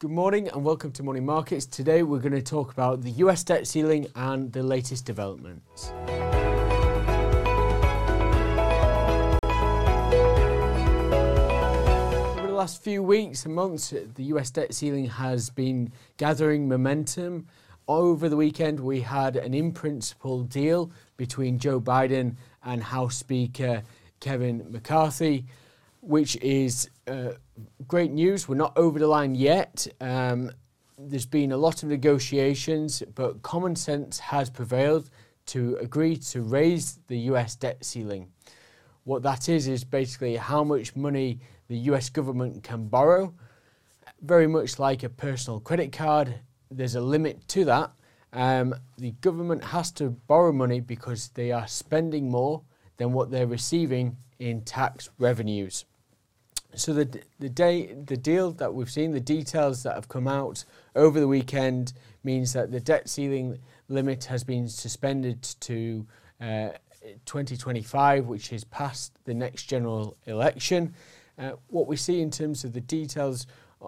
Good morning and welcome to Morning Markets. Today we're going to talk about the US debt ceiling and the latest developments. Over the last few weeks and months, the US debt ceiling has been gathering momentum. Over the weekend, we had an in principle deal between Joe Biden and House Speaker Kevin McCarthy, which is uh, great news. We're not over the line yet. Um, there's been a lot of negotiations, but common sense has prevailed to agree to raise the US debt ceiling. What that is, is basically how much money the US government can borrow. Very much like a personal credit card, there's a limit to that. Um, the government has to borrow money because they are spending more than what they're receiving in tax revenues. So the the day the deal that we've seen, the details that have come out over the weekend means that the debt ceiling limit has been suspended to uh, 2025, which is past the next general election. Uh, what we see in terms of the details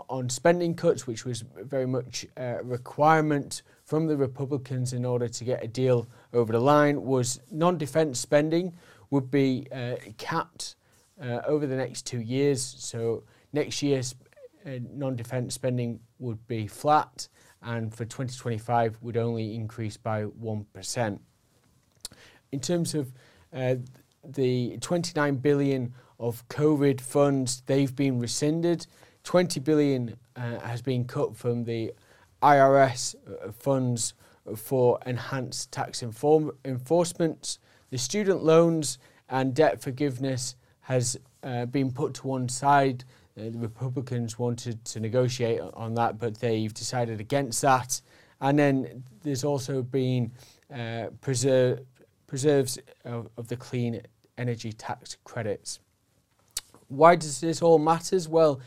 on spending cuts, which was very much a requirement from the Republicans in order to get a deal over the line, was non-defense spending would be uh, capped uh, over the next two years. So next year's uh, non-defence spending would be flat, and for 2025 would only increase by one percent. In terms of uh, the 29 billion of COVID funds, they've been rescinded. 20 billion uh, has been cut from the IRS uh, funds for enhanced tax inform- enforcement. The student loans and debt forgiveness has uh, been put to one side. Uh, the Republicans wanted to negotiate on that, but they've decided against that. And then there's also been uh, preserve, preserves of, of the clean energy tax credits. Why does this all matter? Well,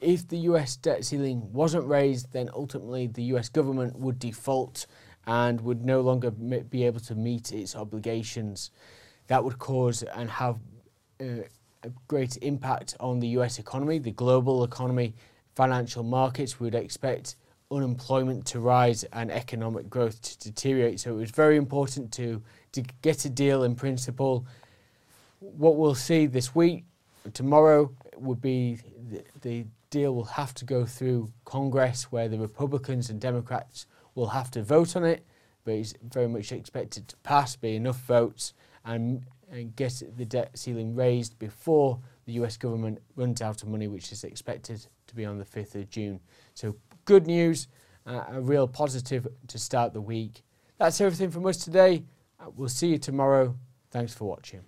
if the US debt ceiling wasn't raised, then ultimately the US government would default and would no longer be able to meet its obligations. That would cause and have uh, a great impact on the US economy, the global economy, financial markets. We would expect unemployment to rise and economic growth to deteriorate. So it was very important to, to get a deal in principle. What we'll see this week, tomorrow, would be the, the deal will have to go through Congress where the Republicans and Democrats will have to vote on it, but it's very much expected to pass, be enough votes, and and get the debt ceiling raised before the US government runs out of money, which is expected to be on the 5th of June. So, good news, uh, a real positive to start the week. That's everything from us today. Uh, we'll see you tomorrow. Thanks for watching.